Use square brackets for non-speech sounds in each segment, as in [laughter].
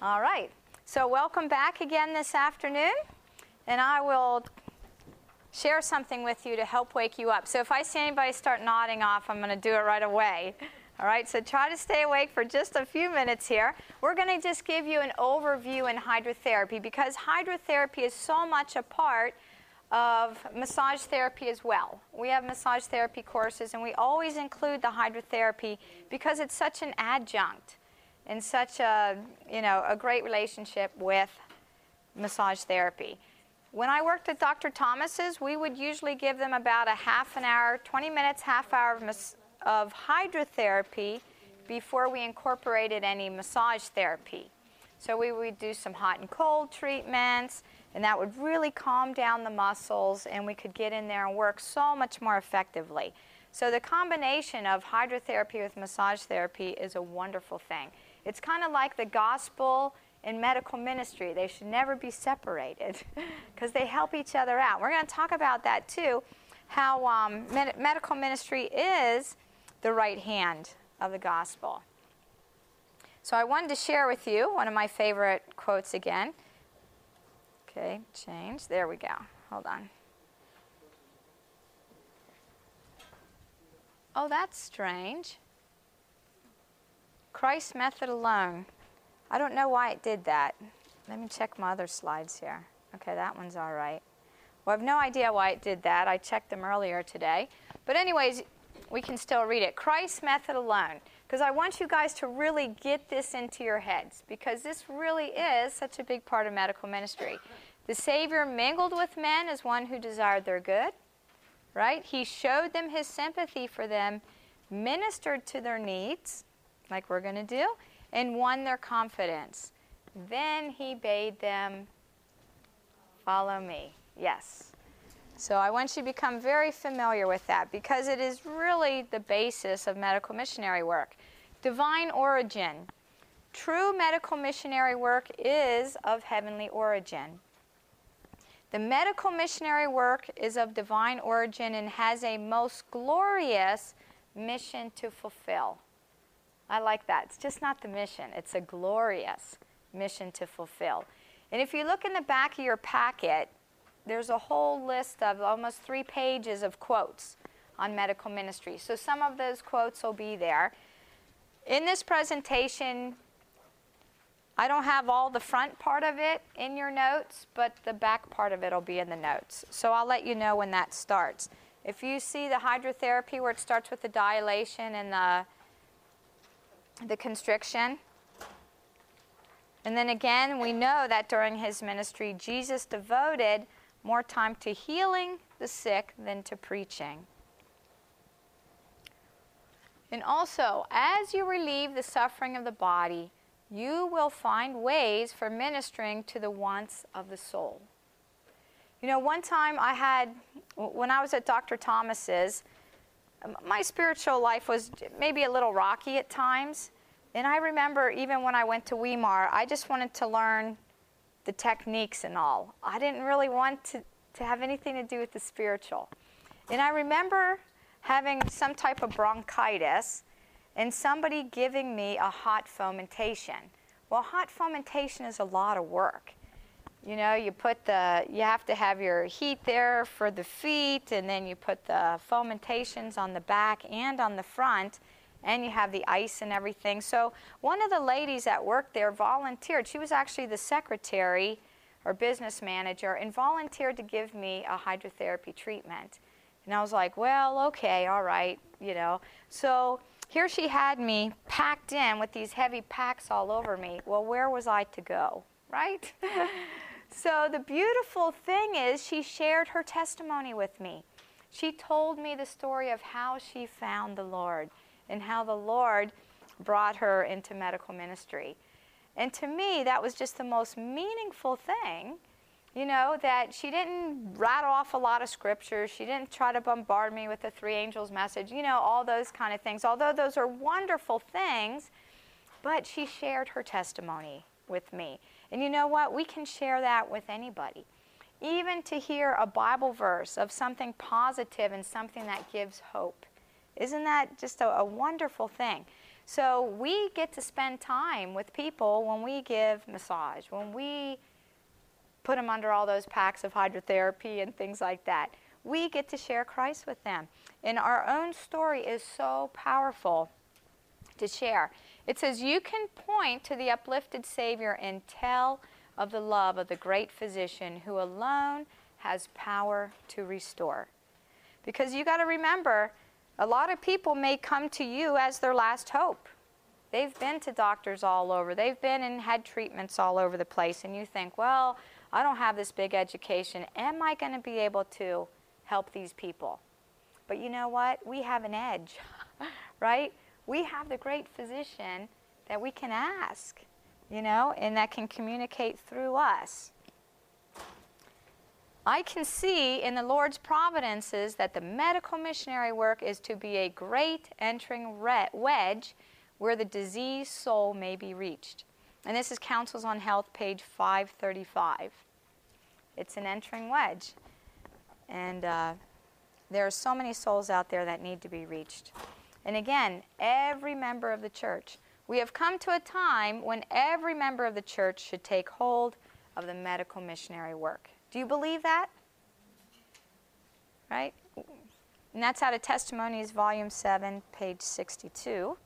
All right. So, welcome back again this afternoon. And I will share something with you to help wake you up. So, if I see anybody start nodding off, I'm going to do it right away. All right, so try to stay awake for just a few minutes here. We're going to just give you an overview in hydrotherapy because hydrotherapy is so much a part of massage therapy as well. We have massage therapy courses and we always include the hydrotherapy because it's such an adjunct and such a, you know, a great relationship with massage therapy. When I worked at Dr. Thomas's, we would usually give them about a half an hour, 20 minutes, half hour of, of hydrotherapy before we incorporated any massage therapy. So we would do some hot and cold treatments, and that would really calm down the muscles, and we could get in there and work so much more effectively. So the combination of hydrotherapy with massage therapy is a wonderful thing. It's kind of like the gospel and medical ministry. They should never be separated [laughs] because they help each other out. We're going to talk about that too, how um, med- medical ministry is the right hand of the gospel. So I wanted to share with you one of my favorite quotes again. Okay, change. There we go. Hold on. Oh, that's strange. Christ's method alone. I don't know why it did that. Let me check my other slides here. Okay, that one's all right. Well, I have no idea why it did that. I checked them earlier today. But, anyways, we can still read it. Christ's method alone. Because I want you guys to really get this into your heads, because this really is such a big part of medical ministry. The Savior mingled with men as one who desired their good, right? He showed them his sympathy for them, ministered to their needs, like we're going to do, and won their confidence. Then he bade them follow me. Yes. So I want you to become very familiar with that because it is really the basis of medical missionary work. Divine origin. True medical missionary work is of heavenly origin. The medical missionary work is of divine origin and has a most glorious mission to fulfill. I like that. It's just not the mission, it's a glorious mission to fulfill. And if you look in the back of your packet, there's a whole list of almost three pages of quotes on medical ministry. So some of those quotes will be there. In this presentation, I don't have all the front part of it in your notes, but the back part of it will be in the notes. So I'll let you know when that starts. If you see the hydrotherapy where it starts with the dilation and the, the constriction, and then again, we know that during his ministry, Jesus devoted more time to healing the sick than to preaching. And also, as you relieve the suffering of the body, you will find ways for ministering to the wants of the soul. You know, one time I had, when I was at Dr. Thomas's, my spiritual life was maybe a little rocky at times. And I remember even when I went to Weimar, I just wanted to learn the techniques and all. I didn't really want to, to have anything to do with the spiritual. And I remember having some type of bronchitis and somebody giving me a hot fomentation. Well, hot fomentation is a lot of work. You know, you put the, you have to have your heat there for the feet, and then you put the fomentations on the back and on the front, and you have the ice and everything. So, one of the ladies that worked there volunteered. She was actually the secretary or business manager and volunteered to give me a hydrotherapy treatment. And I was like, well, okay, all right, you know. So, here she had me packed in with these heavy packs all over me. Well, where was I to go, right? [laughs] so the beautiful thing is, she shared her testimony with me. She told me the story of how she found the Lord and how the Lord brought her into medical ministry. And to me, that was just the most meaningful thing you know, that she didn't rattle off a lot of scriptures. She didn't try to bombard me with the three angels message, you know, all those kind of things. Although those are wonderful things, but she shared her testimony with me. And you know what? We can share that with anybody. Even to hear a Bible verse of something positive and something that gives hope. Isn't that just a, a wonderful thing? So we get to spend time with people when we give massage, when we put them under all those packs of hydrotherapy and things like that. We get to share Christ with them. And our own story is so powerful to share. It says, You can point to the uplifted Savior and tell of the love of the great physician who alone has power to restore. Because you got to remember, a lot of people may come to you as their last hope. They've been to doctors all over, they've been and had treatments all over the place, and you think, well, I don't have this big education. Am I going to be able to help these people? But you know what? We have an edge, [laughs] right? We have the great physician that we can ask, you know, and that can communicate through us. I can see in the Lord's providences that the medical missionary work is to be a great entering wedge where the diseased soul may be reached. And this is Counsels on Health, page 535. It's an entering wedge. And uh, there are so many souls out there that need to be reached. And again, every member of the church. We have come to a time when every member of the church should take hold of the medical missionary work. Do you believe that? Right? And that's out of Testimonies, Volume 7, page 62.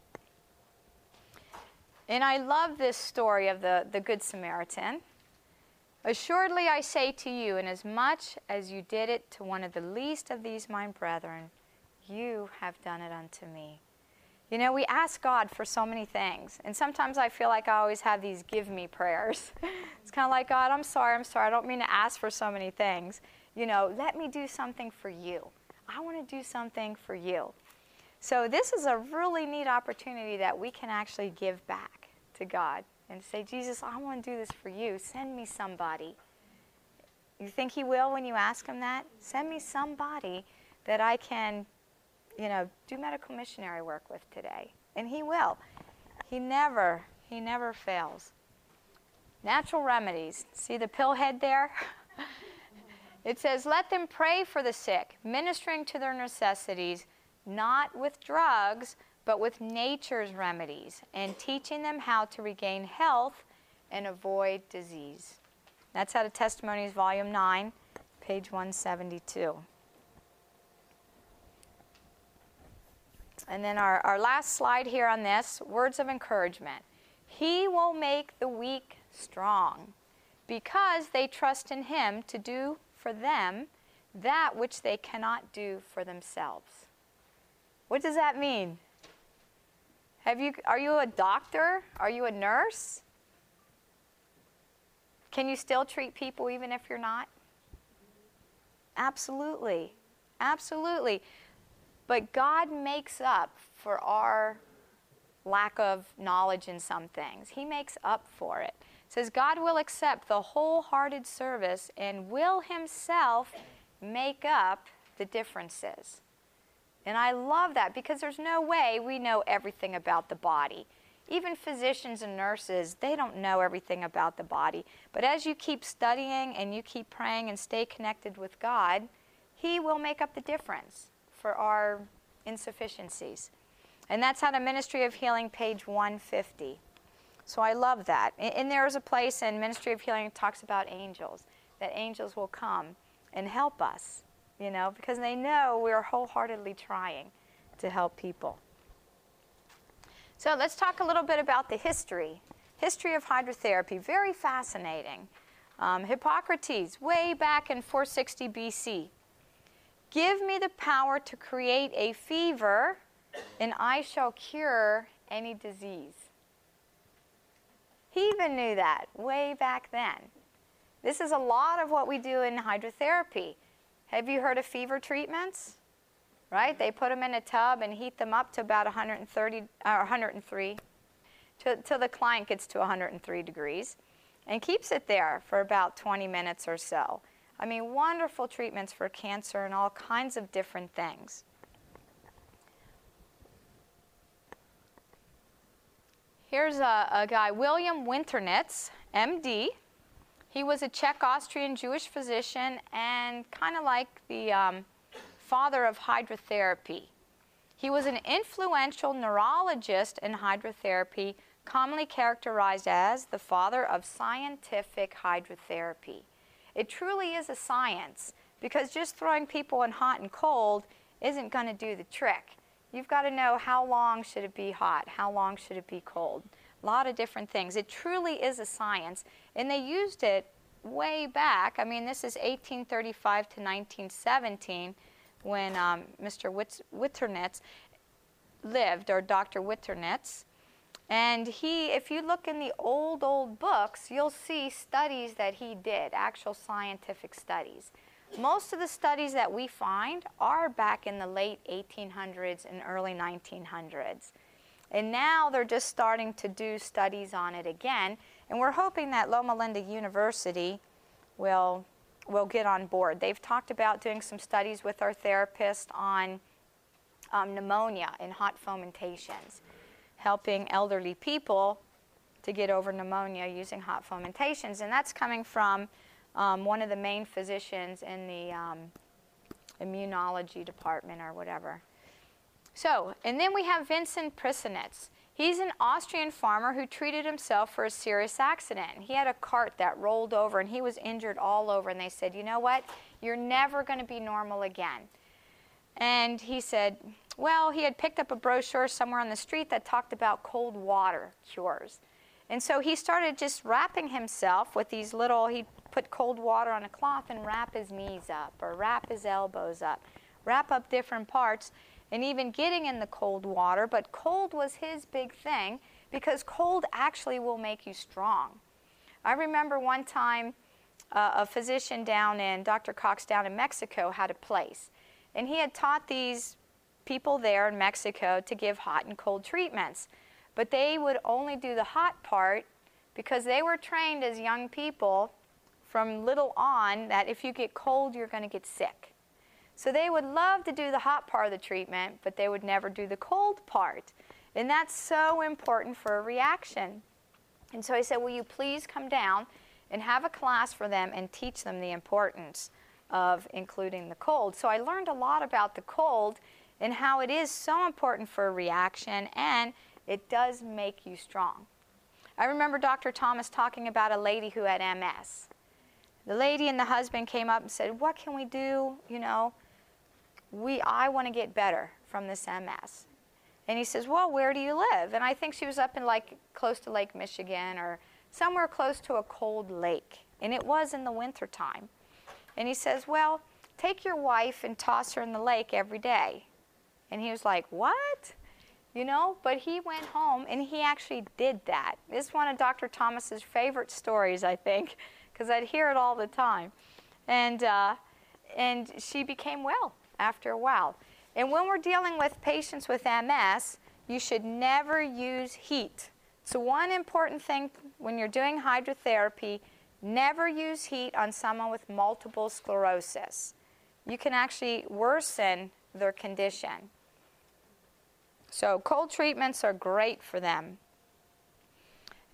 And I love this story of the, the Good Samaritan. Assuredly, I say to you, inasmuch as you did it to one of the least of these my brethren, you have done it unto me. You know, we ask God for so many things. And sometimes I feel like I always have these give me prayers. [laughs] it's kind of like, God, I'm sorry, I'm sorry. I don't mean to ask for so many things. You know, let me do something for you. I want to do something for you. So, this is a really neat opportunity that we can actually give back to God and say, Jesus, I want to do this for you. Send me somebody. You think He will when you ask Him that? Send me somebody that I can you know, do medical missionary work with today. And he will. He never, he never fails. Natural remedies. See the pill head there? [laughs] it says, Let them pray for the sick, ministering to their necessities, not with drugs, but with nature's remedies, and teaching them how to regain health and avoid disease. That's out of Testimonies, Volume 9, page 172. And then our, our last slide here on this words of encouragement. He will make the weak strong because they trust in Him to do for them that which they cannot do for themselves. What does that mean? Have you, are you a doctor? Are you a nurse? Can you still treat people even if you're not? Absolutely. Absolutely. But God makes up for our lack of knowledge in some things. He makes up for it. it says God will accept the wholehearted service and will himself make up the differences. And I love that because there's no way we know everything about the body. Even physicians and nurses, they don't know everything about the body. But as you keep studying and you keep praying and stay connected with God, He will make up the difference for our insufficiencies. And that's out of Ministry of Healing, page 150. So I love that. And there's a place in Ministry of Healing talks about angels, that angels will come and help us, you know, because they know we're wholeheartedly trying to help people. So let's talk a little bit about the history. History of hydrotherapy, very fascinating. Um, Hippocrates, way back in 460 BC, Give me the power to create a fever, and I shall cure any disease. He even knew that way back then. This is a lot of what we do in hydrotherapy. Have you heard of fever treatments? Right? They put them in a tub and heat them up to about 130 or uh, 103 till the client gets to 103 degrees and keeps it there for about 20 minutes or so. I mean, wonderful treatments for cancer and all kinds of different things. Here's a, a guy, William Winternitz, MD. He was a Czech Austrian Jewish physician and kind of like the um, father of hydrotherapy. He was an influential neurologist in hydrotherapy, commonly characterized as the father of scientific hydrotherapy. It truly is a science because just throwing people in hot and cold isn't going to do the trick. You've got to know how long should it be hot, how long should it be cold. A lot of different things. It truly is a science, and they used it way back. I mean, this is 1835 to 1917 when um, Mr. Winternitz lived, or Dr. Winternitz. And he, if you look in the old, old books, you'll see studies that he did, actual scientific studies. Most of the studies that we find are back in the late 1800s and early 1900s. And now they're just starting to do studies on it again. And we're hoping that Loma Linda University will, will get on board. They've talked about doing some studies with our therapist on um, pneumonia and hot fomentations, helping elderly people to get over pneumonia using hot fomentations. And that's coming from um, one of the main physicians in the um, immunology department or whatever. So, and then we have Vincent Priessnitz. He's an Austrian farmer who treated himself for a serious accident. He had a cart that rolled over and he was injured all over and they said, you know what, you're never going to be normal again. And he said, well, he had picked up a brochure somewhere on the street that talked about cold water cures. And so he started just wrapping himself with these little, he put cold water on a cloth and wrap his knees up or wrap his elbows up, wrap up different parts, and even getting in the cold water. But cold was his big thing because cold actually will make you strong. I remember one time uh, a physician down in, Dr. Cox down in Mexico had a place. And he had taught these people there in Mexico to give hot and cold treatments. But they would only do the hot part because they were trained as young people from little on that if you get cold, you're going to get sick. So they would love to do the hot part of the treatment, but they would never do the cold part. And that's so important for a reaction. And so I said, Will you please come down and have a class for them and teach them the importance of including the cold? So I learned a lot about the cold and how it is so important for a reaction and it does make you strong. I remember Dr. Thomas talking about a lady who had MS the lady and the husband came up and said, "What can we do? You know, we I want to get better from this MS." And he says, "Well, where do you live?" And I think she was up in like close to Lake Michigan or somewhere close to a cold lake, and it was in the winter time. And he says, "Well, take your wife and toss her in the lake every day." And he was like, "What?" You know, but he went home and he actually did that. This is one of Dr. Thomas's favorite stories, I think because I'd hear it all the time. And, uh, and she became well after a while. And when we're dealing with patients with MS, you should never use heat. So, one important thing when you're doing hydrotherapy, never use heat on someone with multiple sclerosis. You can actually worsen their condition. So, cold treatments are great for them.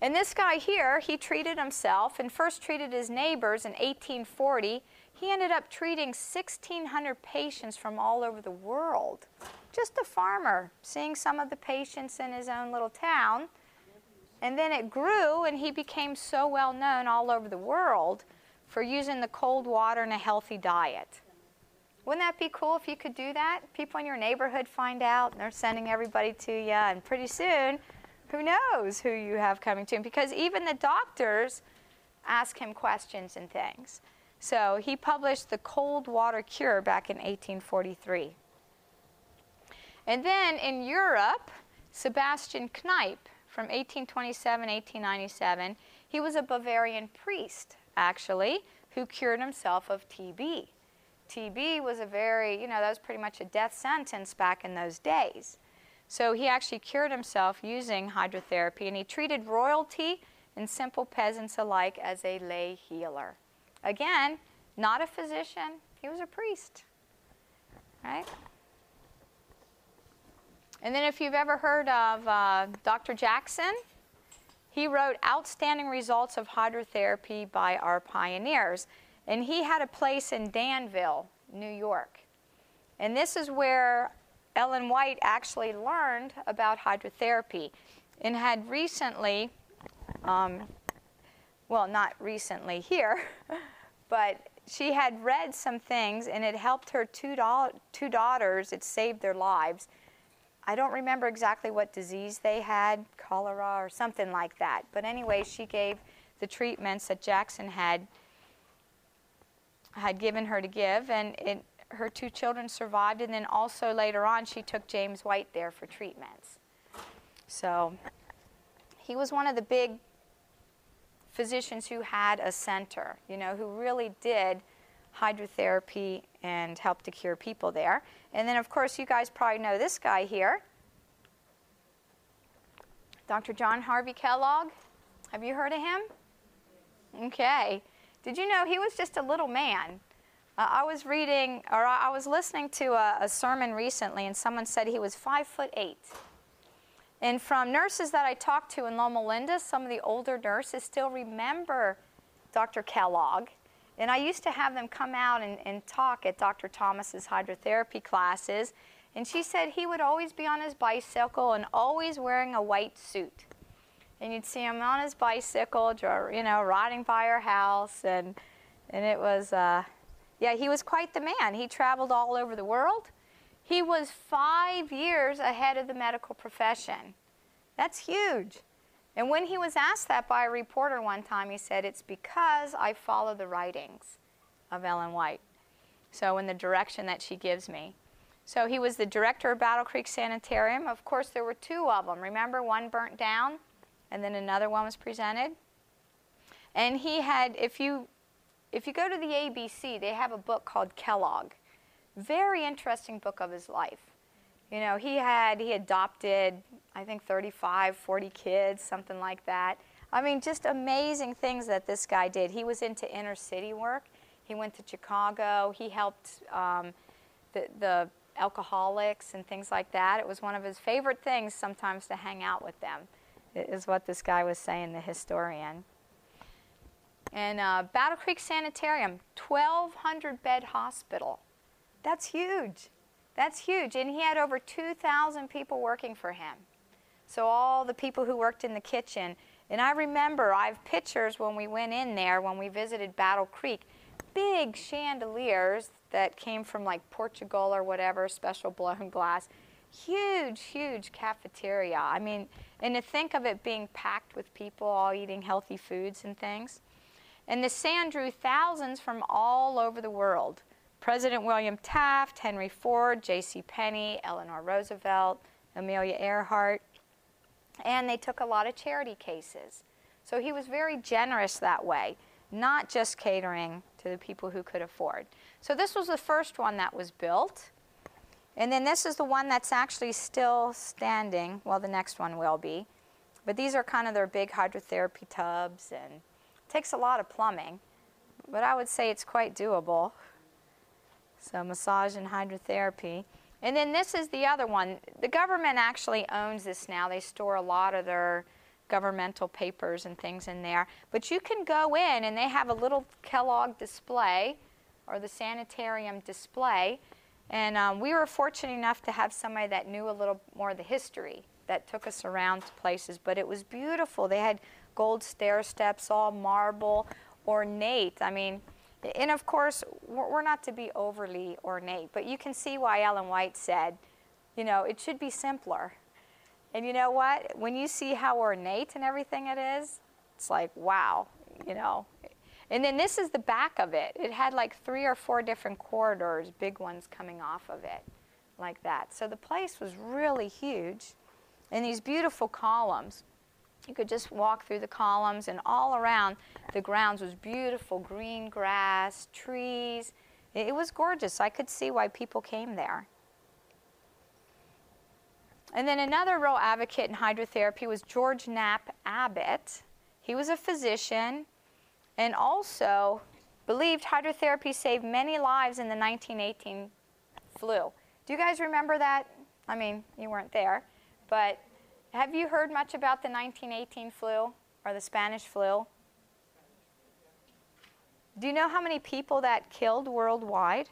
And this guy here, he treated himself and first treated his neighbors in 1840. He ended up treating 1,600 patients from all over the world. Just a farmer, seeing some of the patients in his own little town. And then it grew, and he became so well known all over the world for using the cold water and a healthy diet. Wouldn't that be cool if you could do that? People in your neighborhood find out, and they're sending everybody to you, and pretty soon who knows who you have coming to him? Because even the doctors ask him questions and things. So he published The Cold Water Cure back in 1843. And then in Europe, Sebastian Kneipp from 1827 1897, he was a Bavarian priest, actually, who cured himself of TB. TB was a very, you know, that was pretty much a death sentence back in those days. So he actually cured himself using hydrotherapy, and he treated royalty and simple peasants alike as a lay healer. Again, not a physician, he was a priest. Right? And then, if you've ever heard of uh, Dr. Jackson, he wrote Outstanding Results of Hydrotherapy by Our Pioneers. And he had a place in Dansville, New York. And this is where Ellen White actually learned about hydrotherapy and had recently, um, well, not recently here, [laughs] but she had read some things and it helped her two, do- two daughters, it saved their lives. I don't remember exactly what disease they had, cholera or something like that. But anyway, she gave the treatments that Jackson had had given her to give, and it, her two children survived. And then also later on, she took James White there for treatments. So he was one of the big physicians who had a center, you know, who really did hydrotherapy and helped to cure people there. And then, of course, you guys probably know this guy here, Dr. John Harvey Kellogg. Have you heard of him? Okay. Did you know he was just a little man? Uh, I was reading, or I was listening to a, a sermon recently, and someone said he was five foot eight. And from nurses that I talked to in Loma Linda, some of the older nurses still remember Dr. Kellogg. And I used to have them come out and, and talk at Dr. Thomas's hydrotherapy classes. And she said he would always be on his bicycle and always wearing a white suit. And you'd see him on his bicycle, you know, riding by our house. And, and it was, uh, yeah, he was quite the man. He traveled all over the world. He was five years ahead of the medical profession. That's huge. And when he was asked that by a reporter one time, he said, It's because I follow the writings of Ellen White. So, in the direction that she gives me. So, he was the director of Battle Creek Sanitarium. Of course, there were two of them. Remember, one burnt down, and then another one was presented. And he had, if you, if you go to the ABC, they have a book called Kellogg. Very interesting book of his life. You know, he had, he adopted, I think 35, 40 kids, something like that. I mean, just amazing things that this guy did. He was into inner city work. He went to Chicago. He helped um, the, the alcoholics and things like that. It was one of his favorite things sometimes to hang out with them, is what this guy was saying, the historian. And uh, Battle Creek Sanitarium, 1,200 bed hospital. That's huge. That's huge. And he had over 2,000 people working for him. So all the people who worked in the kitchen. And I remember, I have pictures when we went in there, when we visited Battle Creek, big chandeliers that came from like Portugal or whatever, special blown [laughs] glass. Huge, huge cafeteria. I mean, and to think of it being packed with people all eating healthy foods and things. And the sand drew thousands from all over the world. President William Taft, Henry Ford, J.C. Penney, Eleanor Roosevelt, Amelia Earhart, and they took a lot of charity cases. So he was very generous that way, not just catering to the people who could afford. So this was the first one that was built. And then this is the one that's actually still standing. Well, the next one will be. But these are kind of their big hydrotherapy tubs and takes a lot of plumbing. But I would say it's quite doable. So massage and hydrotherapy. And then this is the other one. The government actually owns this now. They store a lot of their governmental papers and things in there. But you can go in and they have a little Kellogg display or the sanitarium display. And um, we were fortunate enough to have somebody that knew a little more of the history that took us around to places. But it was beautiful. They had gold stair steps, all marble, ornate. I mean, and of course, we're not to be overly ornate, but you can see why Ellen White said, you know, it should be simpler. And you know what? When you see how ornate and everything it is, it's like, wow, you know. And then this is the back of it. It had like three or four different corridors, big ones coming off of it, like that. So the place was really huge. And these beautiful columns. You could just walk through the columns, and all around the grounds was beautiful green grass, trees. It was gorgeous. I could see why people came there. And then another real advocate in hydrotherapy was George Knapp Abbott. He was a physician and also believed hydrotherapy saved many lives in the 1918 flu. Do you guys remember that? I mean, you weren't there, but have you heard much about the 1918 flu or the Spanish flu? Do you know how many people that killed worldwide?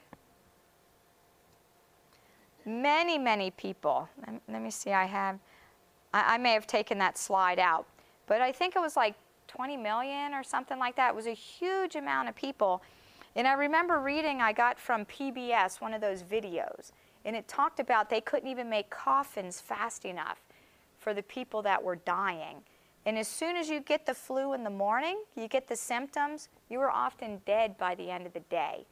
many, many people. Let, me see, I have, I, I may have taken that slide out, but I think it was like 20 million or something like that. It was a huge amount of people. And I remember reading, I got from PBS, one of those videos, and it talked about they couldn't even make coffins fast enough for the people that were dying. And as soon as you get the flu in the morning, you get the symptoms, you are often dead by the end of the day.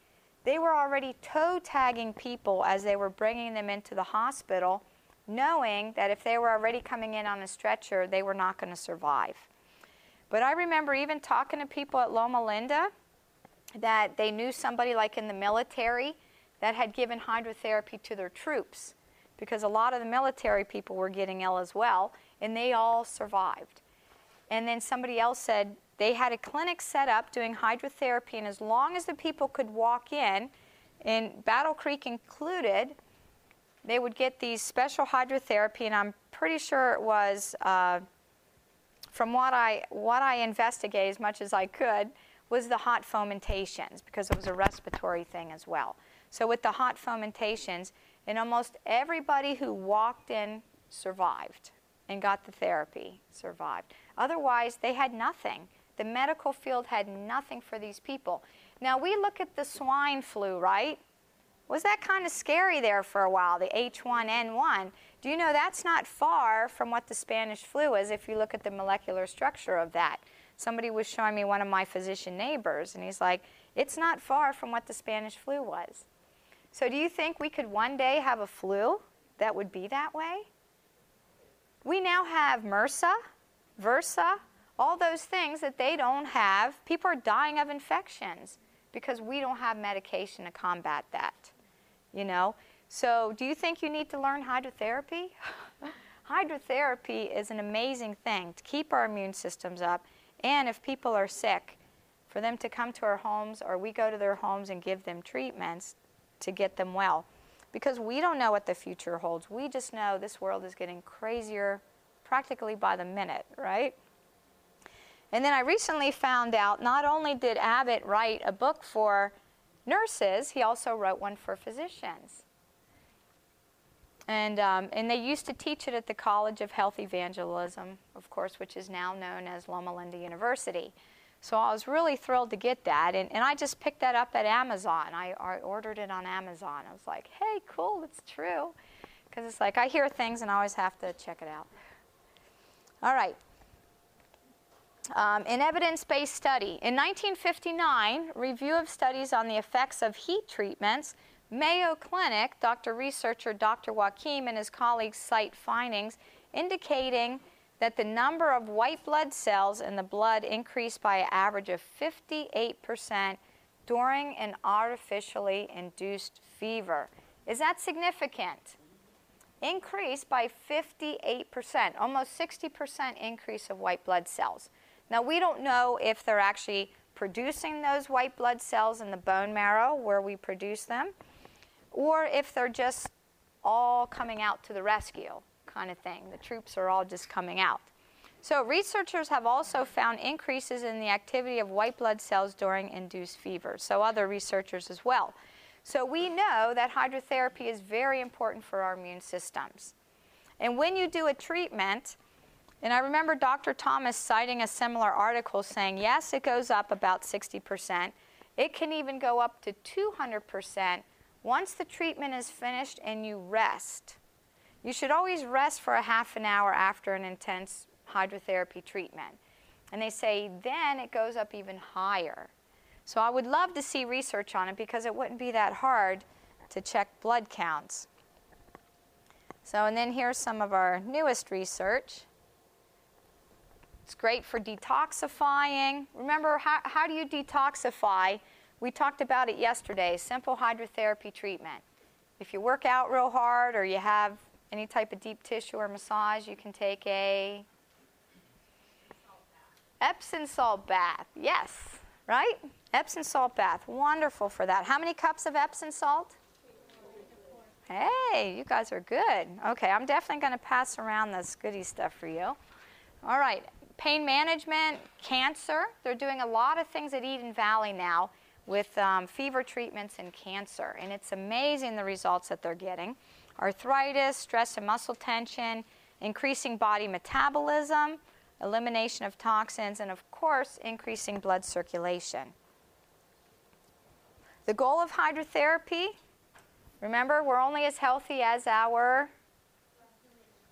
They were already toe tagging people as they were bringing them into the hospital, knowing that if they were already coming in on a stretcher, they were not going to survive. But I remember even talking to people at Loma Linda that they knew somebody like in the military that had given hydrotherapy to their troops because a lot of the military people were getting ill as well, and they all survived. And then somebody else said they had a clinic set up doing hydrotherapy, and as long as the people could walk in, in Battle Creek included, they would get these special hydrotherapy, and I'm pretty sure it was, uh, from what I, what I investigated as much as I could, was the hot fomentations, because it was a respiratory thing as well. So with the hot fomentations, and almost everybody who walked in survived and got the therapy survived. Otherwise, they had nothing. The medical field had nothing for these people. Now, we look at the swine flu, right? Was that kind of scary there for a while, the H1N1? Do you know that's not far from what the Spanish flu is if you look at the molecular structure of that? Somebody was showing me one of my physician neighbors, and he's like, it's not far from what the Spanish flu was. So, do you think we could one day have a flu that would be that way? We now have MRSA, VRSA, all those things that they don't have. People are dying of infections because we don't have medication to combat that. You know? So, do you think you need to learn hydrotherapy? [laughs] hydrotherapy is an amazing thing to keep our immune systems up, and if people are sick, for them to come to our homes or we go to their homes and give them treatments to get them well. Because we don't know what the future holds. We just know this world is getting crazier practically by the minute, right? And then I recently found out not only did Abbott write a book for nurses, he also wrote one for physicians. And, um, and they used to teach it at the College of Health Evangelism, of course, which is now known as Loma Linda University. So I was really thrilled to get that. And, and I just picked that up at Amazon. I, I ordered it on Amazon. I was like, hey, cool, it's true. Because it's like I hear things and I always have to check it out. All right. Um, an evidence-based study. In 1959, review of studies on the effects of heat treatments, Mayo Clinic, Dr. Researcher Dr. Joachim and his colleagues cite findings indicating that the number of white blood cells in the blood increased by an average of 58% during an artificially induced fever. Is that significant? Increased by 58%, almost 60% increase of white blood cells. Now, we don't know if they're actually producing those white blood cells in the bone marrow where we produce them, or if they're just all coming out to the rescue kind of thing. The troops are all just coming out. So researchers have also found increases in the activity of white blood cells during induced fever. So other researchers as well. So we know that hydrotherapy is very important for our immune systems. And when you do a treatment, and I remember Dr. Thomas citing a similar article saying, yes, it goes up about 60%. It can even go up to 200% once the treatment is finished and you rest. You should always rest for a half an hour after an intense hydrotherapy treatment. And they say then it goes up even higher. So I would love to see research on it because it wouldn't be that hard to check blood counts. So, and then here's some of our newest research. It's great for detoxifying. Remember, how, how do you detoxify? We talked about it yesterday simple hydrotherapy treatment. If you work out real hard or you have any type of deep tissue or massage, you can take a Epsom salt bath. Yes, right? Epsom salt bath. Wonderful for that. How many cups of Epsom salt? Hey, you guys are good. Okay, I'm definitely going to pass around this goody stuff for you. All right, pain management, cancer. They're doing a lot of things at Eden Valley now with um, fever treatments and cancer, and it's amazing the results that they're getting. arthritis, stress and muscle tension, increasing body metabolism, elimination of toxins, and of course, increasing blood circulation. The goal of hydrotherapy, remember, we're only as healthy as our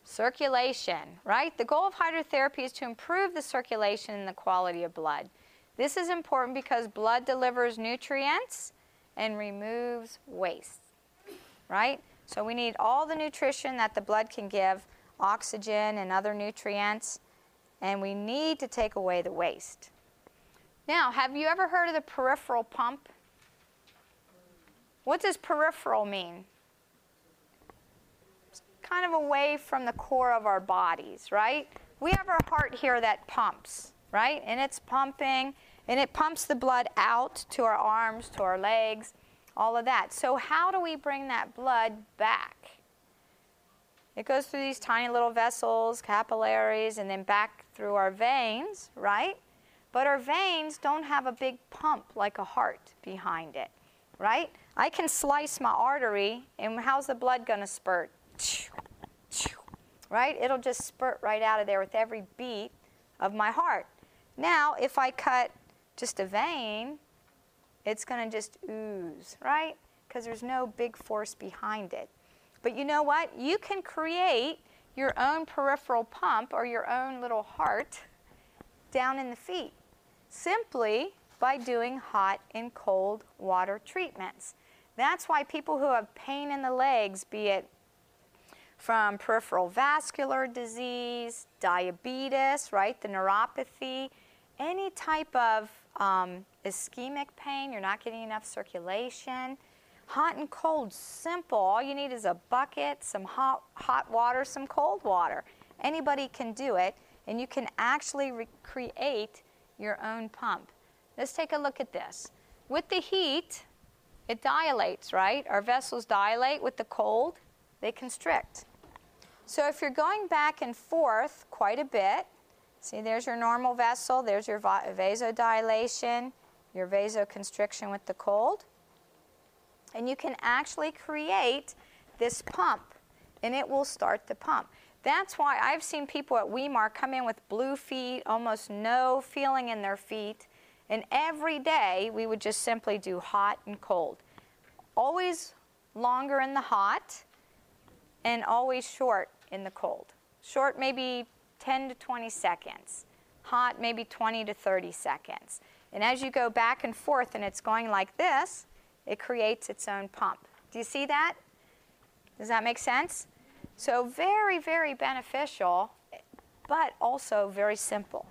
circulation, right? The goal of hydrotherapy is to improve the circulation and the quality of blood. This is important because blood delivers nutrients and removes waste, right? So we need all the nutrition that the blood can give, oxygen and other nutrients, and we need to take away the waste. Now, have you ever heard of the peripheral pump? What does peripheral mean? It's kind of away from the core of our bodies, right? We have our heart here that pumps, right? And it's pumping, and it pumps the blood out to our arms, to our legs, all of that. So, how do we bring that blood back? It goes through these tiny little vessels, capillaries, and then back through our veins, right? But our veins don't have a big pump like a heart behind it, right? I can slice my artery, and how's the blood going to spurt? Right? It'll just spurt right out of there with every beat of my heart. Now, if I cut just a vein, it's going to just ooze, right? Because there's no big force behind it. But you know what? You can create your own peripheral pump or your own little heart down in the feet simply by doing hot and cold water treatments. That's why people who have pain in the legs, be it from peripheral vascular disease, diabetes, right, the neuropathy, any type of um, ischemic pain, you're not getting enough circulation. Hot and cold, simple. All you need is a bucket, some hot, hot water, some cold water. Anybody can do it, and you can actually recreate your own pump. Let's take a look at this. With the heat, it dilates, right? Our vessels dilate with the cold, they constrict. So if you're going back and forth quite a bit, See, there's your normal vessel, there's your vasodilation, your vasoconstriction with the cold. And you can actually create this pump, and it will start the pump. That's why I've seen people at Weimar come in with blue feet, almost no feeling in their feet, and every day we would just simply do hot and cold. Always longer in the hot, and always short in the cold. Short maybe 10 to 20 seconds. Hot, maybe 20 to 30 seconds. And as you go back and forth and it's going like this, it creates its own pump. Do you see that? Does that make sense? So very, very beneficial, but also very simple.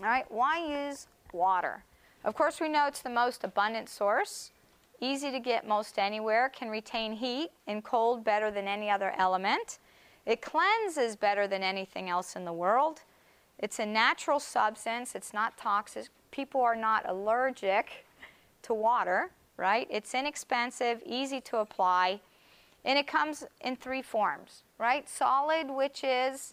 All right, why use water? Of course, we know it's the most abundant source, easy to get most anywhere, can retain heat and cold better than any other element. It cleanses better than anything else in the world. It's a natural substance, it's not toxic. People are not allergic to water, right? It's inexpensive, easy to apply, and it comes in three forms, right? Solid, which is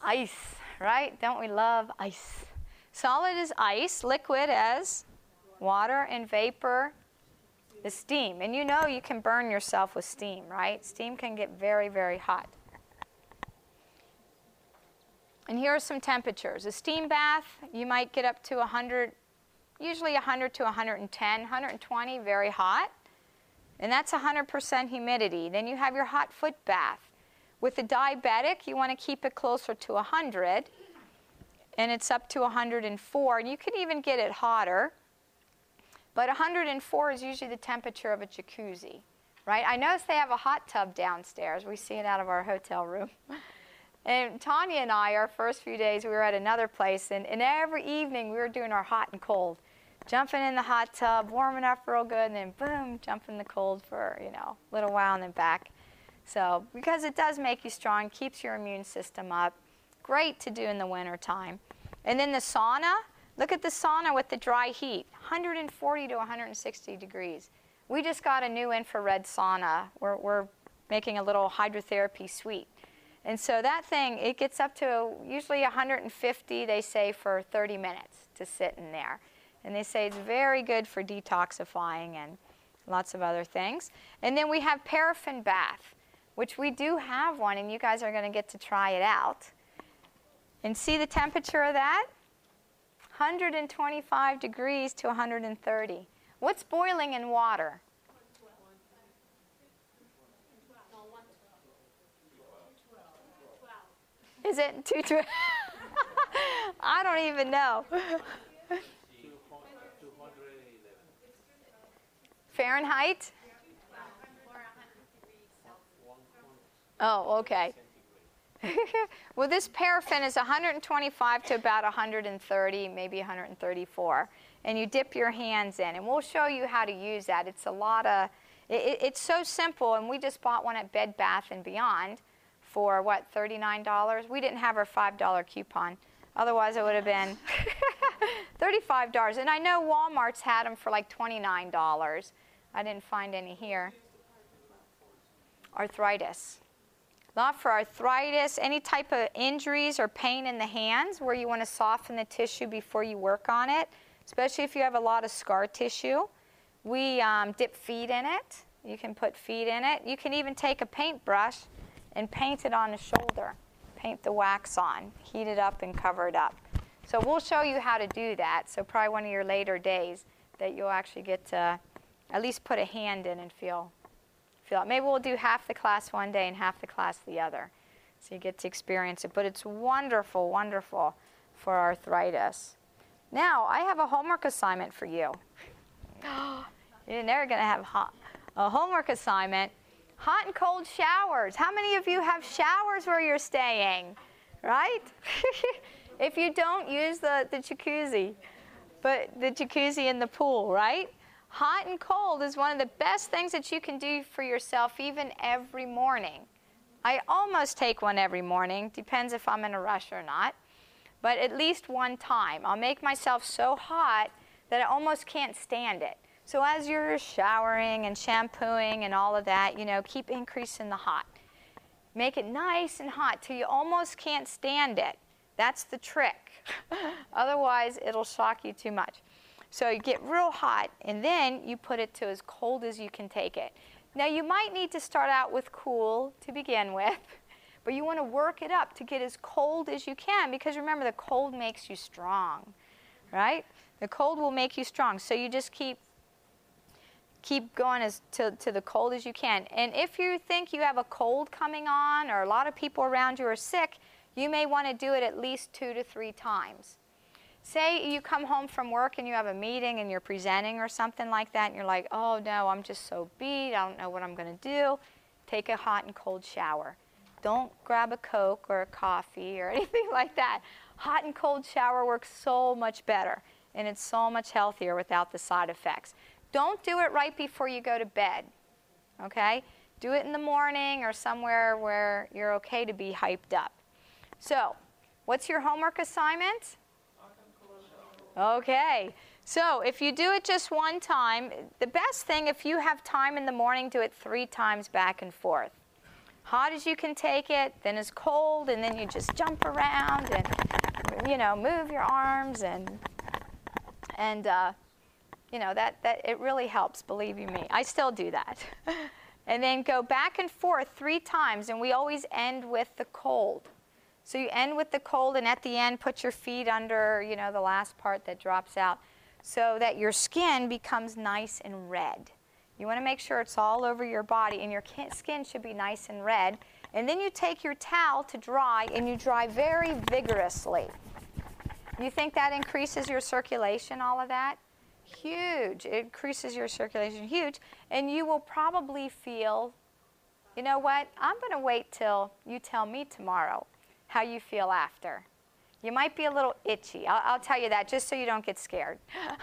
ice, right? Don't we love ice? Solid is ice, liquid as water, and vapor the steam. And you know you can burn yourself with steam, right? Steam can get very, very hot. And here are some temperatures. A steam bath, you might get up to 100, usually 100 to 110, 120, very hot. And that's 100% humidity. Then you have your hot foot bath. With a diabetic, you want to keep it closer to 100, and it's up to 104. And you can even get it hotter. But 104 is usually the temperature of a jacuzzi, right? I notice they have a hot tub downstairs. We see it out of our hotel room. [laughs] And Tanya and I, our first few days, we were at another place, and, and every evening we were doing our hot and cold. Jumping in the hot tub, warming up real good, and then boom, jumping in the cold for, you know, a little while and then back. So, because it does make you strong, keeps your immune system up. Great to do in the winter time. And then the sauna, Look at the sauna with the dry heat, 140 to 160 degrees. We just got a new infrared sauna. We're, we're making a little hydrotherapy suite. And so that thing, it gets up to usually 150, they say, for 30 minutes to sit in there. And they say it's very good for detoxifying and lots of other things. And then we have paraffin bath, which we do have one, and you guys are going to get to try it out. And see the temperature of that? 125 degrees to 130. What's boiling in water? Is it 212? [laughs] I don't even know. Fahrenheit? Oh, okay. [laughs] well, this paraffin is 125 to about 130, maybe 134. And you dip your hands in. And we'll show you how to use that. It's a lot of, it, it's so simple. And we just bought one at Bed Bath & Beyond for, what, $39? We didn't have our $5 coupon. Otherwise, it would have been [laughs] $35. And I know Walmart's had them for like $29. I didn't find any here. Arthritis. Not for arthritis, any type of injuries or pain in the hands where you want to soften the tissue before you work on it, especially if you have a lot of scar tissue. We um, dip feet in it. You can put feet in it. You can even take a paintbrush and paint it on the shoulder. Paint the wax on, heat it up, and cover it up. So we'll show you how to do that. So probably one of your later days that you'll actually get to at least put a hand in and feel feel it. Maybe we'll do half the class one day and half the class the other. So you get to experience it. But it's wonderful, wonderful for arthritis. Now, I have a homework assignment for you. [gasps] You're never going to have hot, a homework assignment. Hot and cold showers. How many of you have showers where you're staying? Right? [laughs] if you don't, use the, the jacuzzi. But the jacuzzi in the pool, right? Hot and cold is one of the best things that you can do for yourself, even every morning. I almost take one every morning, depends if I'm in a rush or not, but at least one time. I'll make myself so hot that I almost can't stand it. So as you're showering and shampooing and all of that, you know, keep increasing the hot. Make it nice and hot till you almost can't stand it. That's the trick. [laughs] Otherwise, it'll shock you too much. So you get real hot, and then you put it to as cold as you can take it. Now you might need to start out with cool to begin with, [laughs] but you want to work it up to get as cold as you can because remember the cold makes you strong, right? The cold will make you strong. So you just keep keep going as to, to the cold as you can. And if you think you have a cold coming on or a lot of people around you are sick, you may want to do it at least two to three times. Say you come home from work and you have a meeting and you're presenting or something like that, and you're like, oh no, I'm just so beat, I don't know what I'm going to do. Take a hot and cold shower. Don't grab a Coke or a coffee or [laughs] anything like that. Hot and cold shower works so much better, and it's so much healthier without the side effects. Don't do it right before you go to bed, okay? Do it in the morning or somewhere where you're okay to be hyped up. So, what's your homework assignment? Okay. So if you do it just one time, the best thing, if you have time in the morning, do it three times back and forth. Hot as you can take it, then as cold, and then you just jump around and, you know, move your arms and, and uh, you know, that, that it really helps, believe you me. I still do that. [laughs] and then go back and forth three times, and we always end with the cold. So you end with the cold, and at the end, put your feet under, you know, the last part that drops out so that your skin becomes nice and red. You want to make sure it's all over your body, and your skin should be nice and red. And then you take your towel to dry, and you dry very vigorously. You think that increases your circulation, all of that? Huge. It increases your circulation huge. And you will probably feel, you know what? I'm going to wait till you tell me tomorrow how you feel after. You might be a little itchy. I'll, I'll tell you that just so you don't get scared.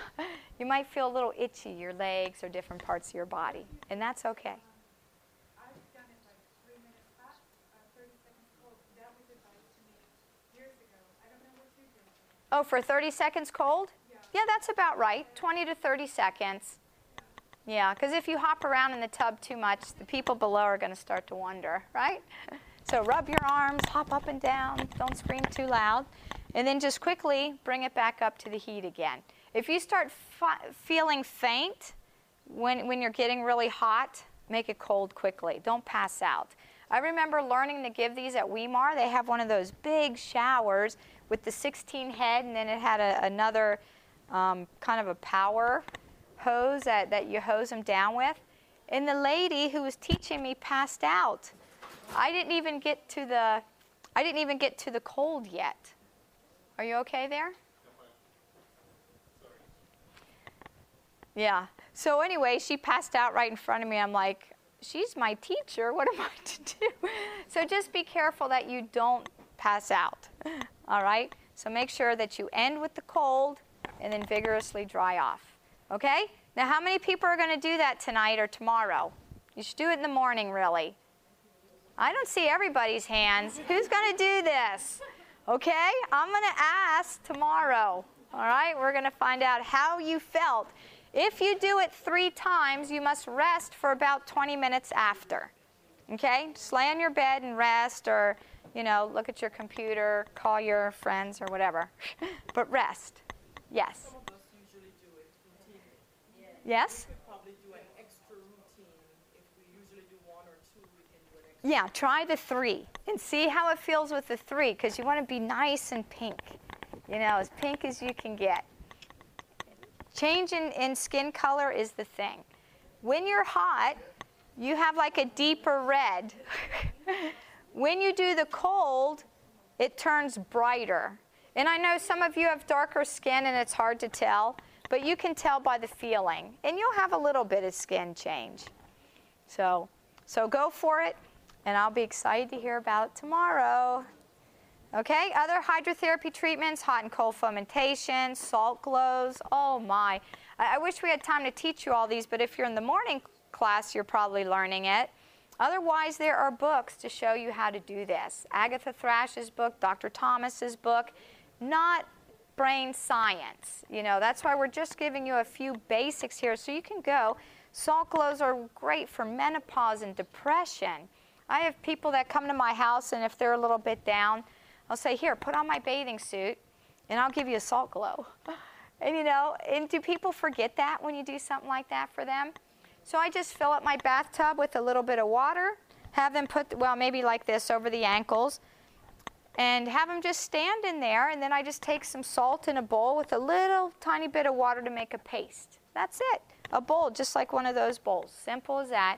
[laughs] you might feel a little itchy, your legs or different parts of your body, and that's okay. Oh, for 30 seconds cold? Yeah. yeah, that's about right. 20 to 30 seconds. Yeah, because if you hop around in the tub too much, the people below are going to start to wonder, right? [laughs] So rub your arms, hop up and down, don't scream too loud, and then just quickly bring it back up to the heat again. If you start feeling faint, when, when you're getting really hot, make it cold quickly. Don't pass out. I remember learning to give these at Weimar. They have one of those big showers with the 16 head, and then it had a, another um, kind of a power hose that, that you hose them down with. And the lady who was teaching me passed out. I didn't even get to the I didn't even get to the cold yet. Are you okay there? Yeah. So anyway, she passed out right in front of me. I'm like, she's my teacher. What am I to do? So just be careful that you don't pass out. All right? So make sure that you end with the cold and then vigorously dry off. Okay? Now, how many people are going to do that tonight or tomorrow? You should do it in the morning, really. I don't see everybody's hands. Who's going to do this? Okay? I'm going to ask tomorrow. All right? We're going to find out how you felt. If you do it three times, you must rest for about 20 minutes after. Okay? Just lay on your bed and rest, or, you know, look at your computer, call your friends, or whatever. [laughs] but rest. Yes. Yes? Yeah, try the three and see how it feels with the three because you want to be nice and pink. You know, as pink as you can get. Change in, in skin color is the thing. When you're hot, you have like a deeper red. [laughs] when you do the cold, it turns brighter. And I know some of you have darker skin and it's hard to tell, but you can tell by the feeling. And you'll have a little bit of skin change. So, so go for it, and I'll be excited to hear about tomorrow. Okay, other hydrotherapy treatments, hot and cold fomentation, salt glows. Oh my. I, I wish we had time to teach you all these, but if you're in the morning class, you're probably learning it. Otherwise, there are books to show you how to do this. Agatha Thrash's book, Dr. Thomas's book, not brain science. You know, that's why we're just giving you a few basics here so you can go. Salt glows are great for menopause and depression. I have people that come to my house, and if they're a little bit down, I'll say, Here, put on my bathing suit, and I'll give you a salt glow. [sighs] and you know, and do people forget that when you do something like that for them? So I just fill up my bathtub with a little bit of water, have them put, well, maybe like this over the ankles, and have them just stand in there, and then I just take some salt in a bowl with a little tiny bit of water to make a paste. That's it. A bowl, just like one of those bowls. Simple as that.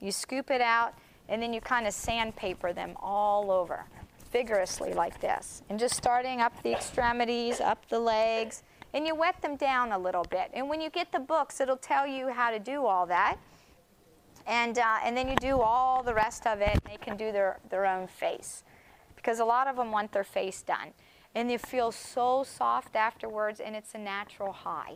You scoop it out, and then you kind of sandpaper them all over vigorously like this. And just starting up the extremities, up the legs, and you wet them down a little bit. And when you get the books, it'll tell you how to do all that. And, uh, and then you do all the rest of it. They can do their, their own face. Because a lot of them want their face done. And they feel so soft afterwards, and it's a natural high.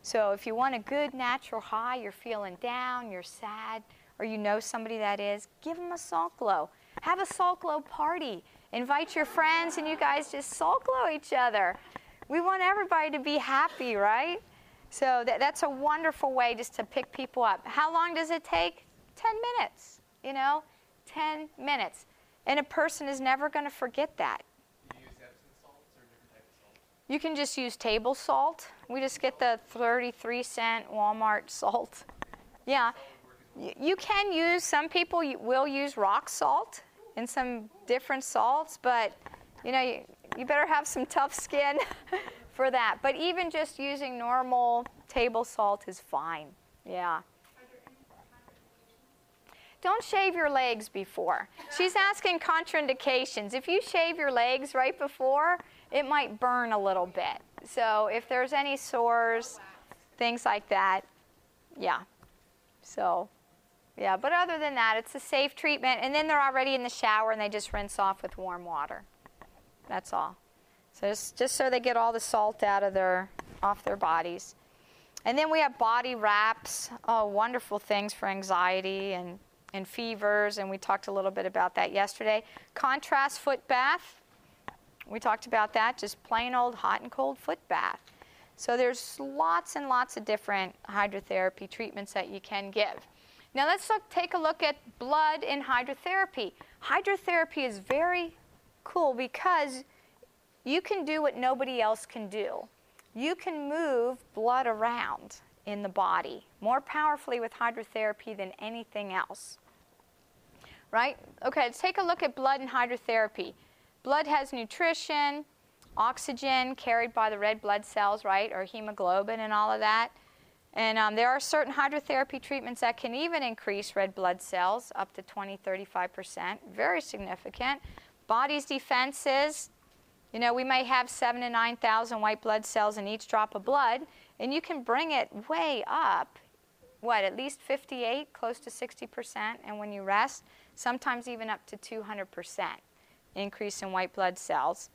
So if you want a good natural high, you're feeling down, you're sad, or you know somebody that is, give them a salt glow. Have a salt glow party. Invite your friends and you guys just salt glow each other. We want everybody to be happy, right? So that, that's a wonderful way just to pick people up. How long does it take? 10 minutes, you know? 10 minutes. And a person is never going to forget that. You use Epsom salt? Is different type of salt? You can just use table salt. We just get the 33 cent Walmart salt. Yeah. You can use, some people will use rock salt and some different salts, but you know, you, you better have some tough skin [laughs] for that. But even just using normal table salt is fine. Yeah. Don't shave your legs before. She's asking contraindications. If you shave your legs right before, it might burn a little bit. So if there's any sores, things like that, yeah. So yeah, but other than that, it's a safe treatment. And then they're already in the shower and they just rinse off with warm water. That's all. So just, just so they get all the salt out of their, off their bodies. And then we have body wraps. Oh, wonderful things for anxiety and, and fevers. And we talked a little bit about that yesterday. Contrast foot bath. We talked about that. Just plain old hot and cold foot bath. So there's lots and lots of different hydrotherapy treatments that you can give. Now let's look, take a look at blood in hydrotherapy. Hydrotherapy is very cool because you can do what nobody else can do. You can move blood around in the body, more powerfully with hydrotherapy than anything else. Right? Okay, let's take a look at blood and hydrotherapy. Blood has nutrition, oxygen carried by the red blood cells, right, or hemoglobin and all of that. And um, there are certain hydrotherapy treatments that can even increase red blood cells up to 20, 35%. Very significant. Body's defenses, you know, we may have seven to 9,000 white blood cells in each drop of blood, and you can bring it way up, what, at least 58, close to 60%. And when you rest, sometimes even up to 200% increase in white blood cells.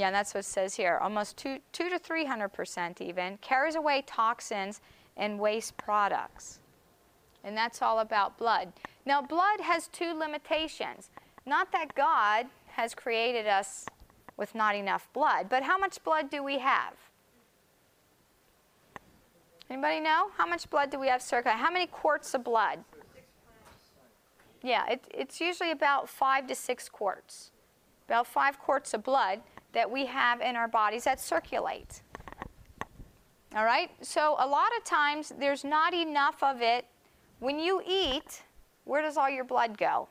Yeah, that's what it says here. Almost two, two to 300% even. Carries away toxins and waste products. And that's all about blood. Now, blood has two limitations. Not that God has created us with not enough blood, but how much blood do we have? Anybody know? How much blood do we have circulating? How many quarts of blood? Yeah, it, it's usually about five to six quarts. About five quarts of blood that we have in our bodies that circulate. All right? So, a lot of times there's not enough of it. When you eat, where does all your blood go?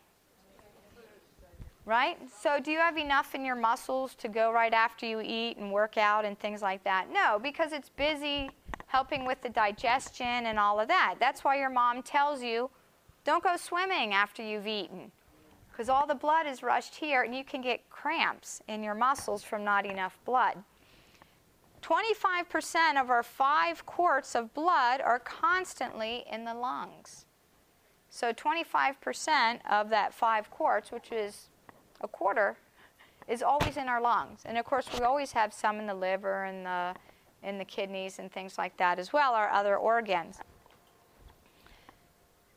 Right? So, do you have enough in your muscles to go right after you eat and work out and things like that? No, because it's busy helping with the digestion and all of that. That's why your mom tells you don't go swimming after you've eaten because all the blood is rushed here and you can get cramps in your muscles from not enough blood. 25% of our five quarts of blood are constantly in the lungs. So 25% of that five quarts, which is a quarter, is always in our lungs. And of course, we always have some in the liver and the, in the kidneys and things like that as well, our other organs.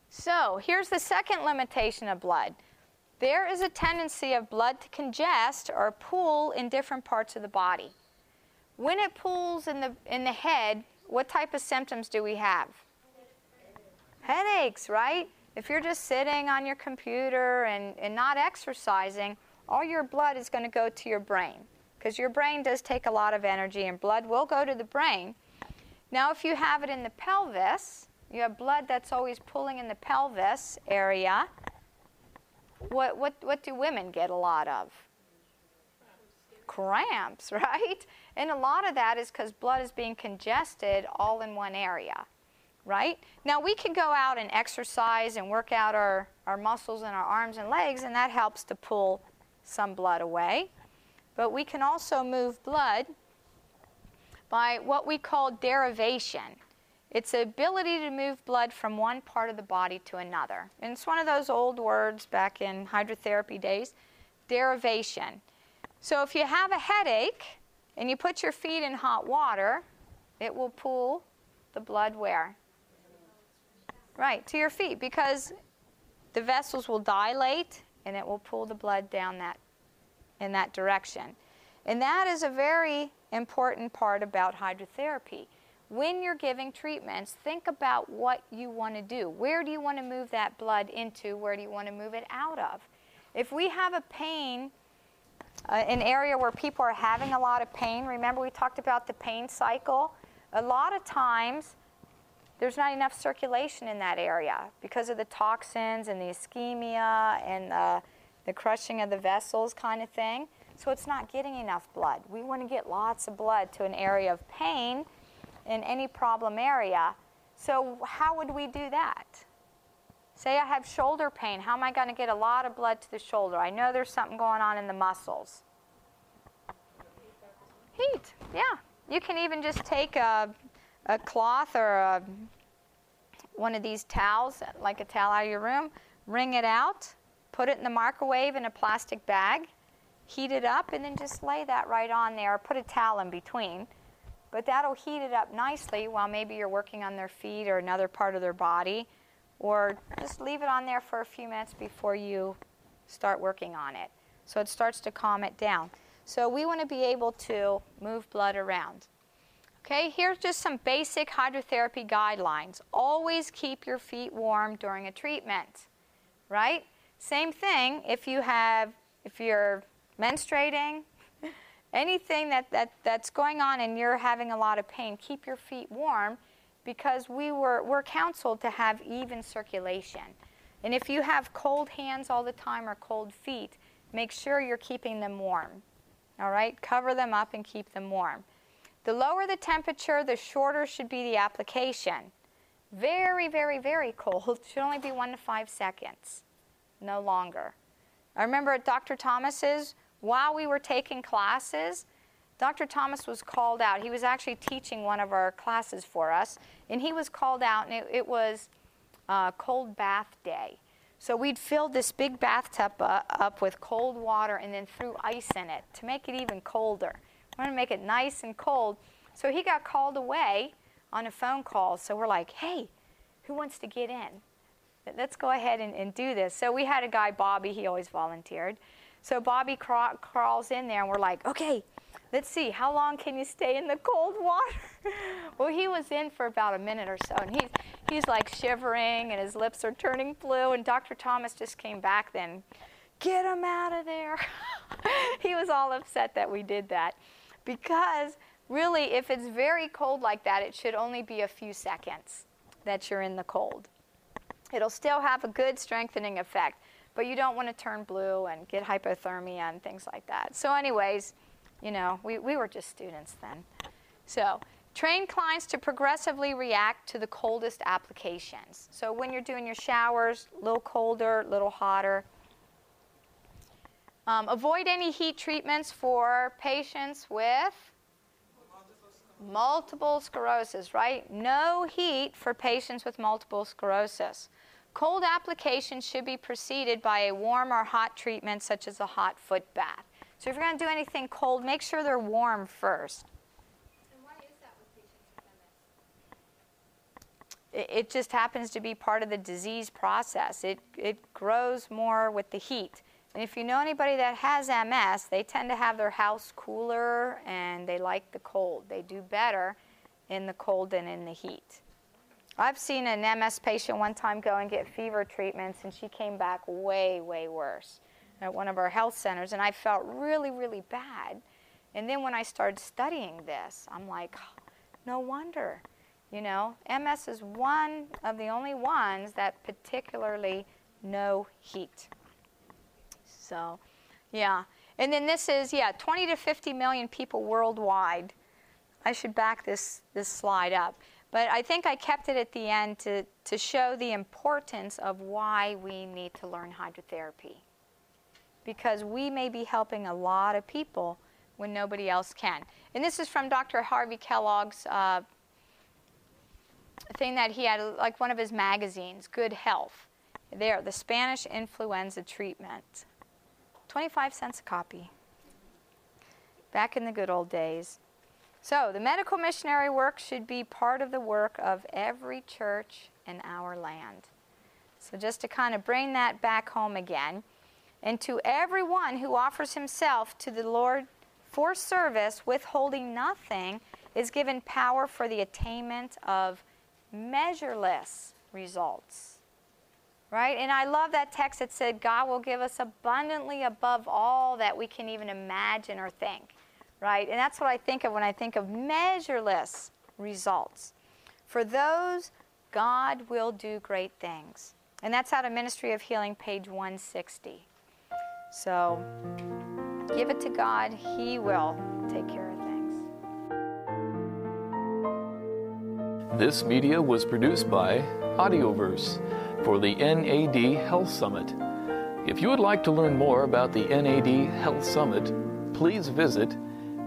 So here's the second limitation of blood there is a tendency of blood to congest or pool in different parts of the body. When it pools in the, in the head, what type of symptoms do we have? Headaches, right? If you're just sitting on your computer and, and not exercising, all your blood is going to go to your brain because your brain does take a lot of energy and blood will go to the brain. Now, if you have it in the pelvis, you have blood that's always pulling in the pelvis area what, what, what do women get a lot of? Cramps, [laughs] right? And a lot of that is because blood is being congested all in one area, right? Now, we can go out and exercise and work out our, our muscles in our arms and legs, and that helps to pull some blood away. But we can also move blood by what we call derivation. It's the ability to move blood from one part of the body to another. And it's one of those old words back in hydrotherapy days derivation. So if you have a headache and you put your feet in hot water, it will pull the blood where? Right, to your feet because the vessels will dilate and it will pull the blood down that in that direction. And that is a very important part about hydrotherapy when you're giving treatments, think about what you want to do. Where do you want to move that blood into? Where do you want to move it out of? If we have a pain, uh, an area where people are having a lot of pain, remember we talked about the pain cycle? A lot of times, there's not enough circulation in that area because of the toxins and the ischemia and the, the crushing of the vessels kind of thing. So it's not getting enough blood. We want to get lots of blood to an area of pain in any problem area. So, how would we do that? Say I have shoulder pain. How am I going to get a lot of blood to the shoulder? I know there's something going on in the muscles. Heat, yeah. You can even just take a, a cloth or a, one of these towels, like a towel out of your room, wring it out, put it in the microwave in a plastic bag, heat it up, and then just lay that right on there. Put a towel in between but that'll heat it up nicely while maybe you're working on their feet or another part of their body. Or just leave it on there for a few minutes before you start working on it. So it starts to calm it down. So we want to be able to move blood around. Okay, here's just some basic hydrotherapy guidelines. Always keep your feet warm during a treatment, right? Same thing if you have, if you're menstruating, anything that, that, that's going on and you're having a lot of pain, keep your feet warm because we were, we're counseled to have even circulation. And if you have cold hands all the time or cold feet, make sure you're keeping them warm. All right? Cover them up and keep them warm. The lower the temperature, the shorter should be the application. Very, very, very cold [laughs] should only be one to five seconds, no longer. I remember at Dr. Thomas's, while we were taking classes, Dr. Thomas was called out. He was actually teaching one of our classes for us, and he was called out, and it, it was uh, cold bath day. So we'd filled this big bathtub uh, up with cold water and then threw ice in it to make it even colder. We wanted to make it nice and cold. So he got called away on a phone call. So we're like, hey, who wants to get in? Let's go ahead and, and do this. So we had a guy, Bobby, he always volunteered. So Bobby craw- crawls in there, and we're like, okay, let's see, how long can you stay in the cold water? [laughs] well, he was in for about a minute or so, and he's, he's like shivering, and his lips are turning blue. And Dr. Thomas just came back then, get him out of there. [laughs] he was all upset that we did that because really, if it's very cold like that, it should only be a few seconds that you're in the cold. It'll still have a good strengthening effect, but you don't want to turn blue and get hypothermia and things like that. So, anyways, you know, we, we were just students then. So, train clients to progressively react to the coldest applications. So, when you're doing your showers, a little colder, a little hotter. Um, avoid any heat treatments for patients with multiple sclerosis, right? No heat for patients with multiple sclerosis. Cold application should be preceded by a warm or hot treatment, such as a hot foot bath. So if you're going to do anything cold, make sure they're warm first. It, it just happens to be part of the disease process. It, it grows more with the heat. And if you know anybody that has MS, they tend to have their house cooler and they like the cold. They do better in the cold than in the heat. I've seen an MS patient one time go and get fever treatments, and she came back way, way worse at one of our health centers, and I felt really, really bad. And then when I started studying this, I'm like, no wonder. You know, MS is one of the only ones that particularly no heat. So, yeah. And then this is, yeah, 20 to 50 million people worldwide. I should back this, this slide up. But I think I kept it at the end to, to show the importance of why we need to learn hydrotherapy. Because we may be helping a lot of people when nobody else can. And this is from Dr. Harvey Kellogg's uh, thing that he had, like one of his magazines, Good Health. There, the Spanish influenza treatment. 25 cents a copy. Back in the good old days. So, the medical missionary work should be part of the work of every church in our land. So, just to kind of bring that back home again, and to everyone who offers himself to the Lord for service, withholding nothing, is given power for the attainment of measureless results. Right? And I love that text that said, God will give us abundantly above all that we can even imagine or think. Right? And that's what I think of when I think of measureless results. For those, God will do great things. And that's out of Ministry of Healing, page 160. So give it to God, He will take care of things. This media was produced by Audioverse for the NAD Health Summit. If you would like to learn more about the NAD Health Summit, please visit